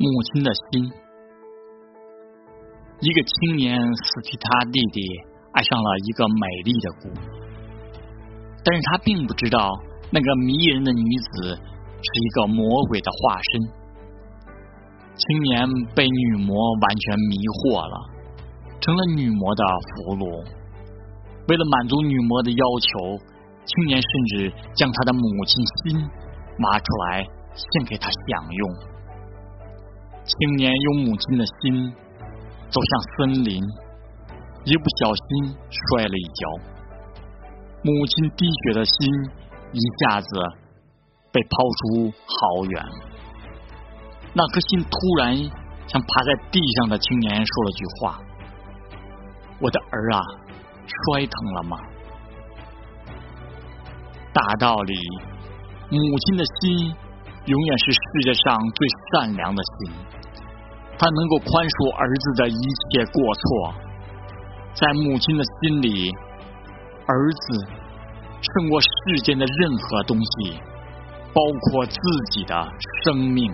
母亲的心。一个青年死去，他弟弟爱上了一个美丽的姑娘，但是他并不知道那个迷人的女子是一个魔鬼的化身。青年被女魔完全迷惑了，成了女魔的俘虏。为了满足女魔的要求，青年甚至将他的母亲心挖出来献给他享用。青年用母亲的心。走向森林，一不小心摔了一跤，母亲滴血的心一下子被抛出好远。那颗心突然向趴在地上的青年说了句话：“我的儿啊，摔疼了吗？”大道理，母亲的心永远是世界上最善良的心。他能够宽恕儿子的一切过错，在母亲的心里，儿子胜过世间的任何东西，包括自己的生命。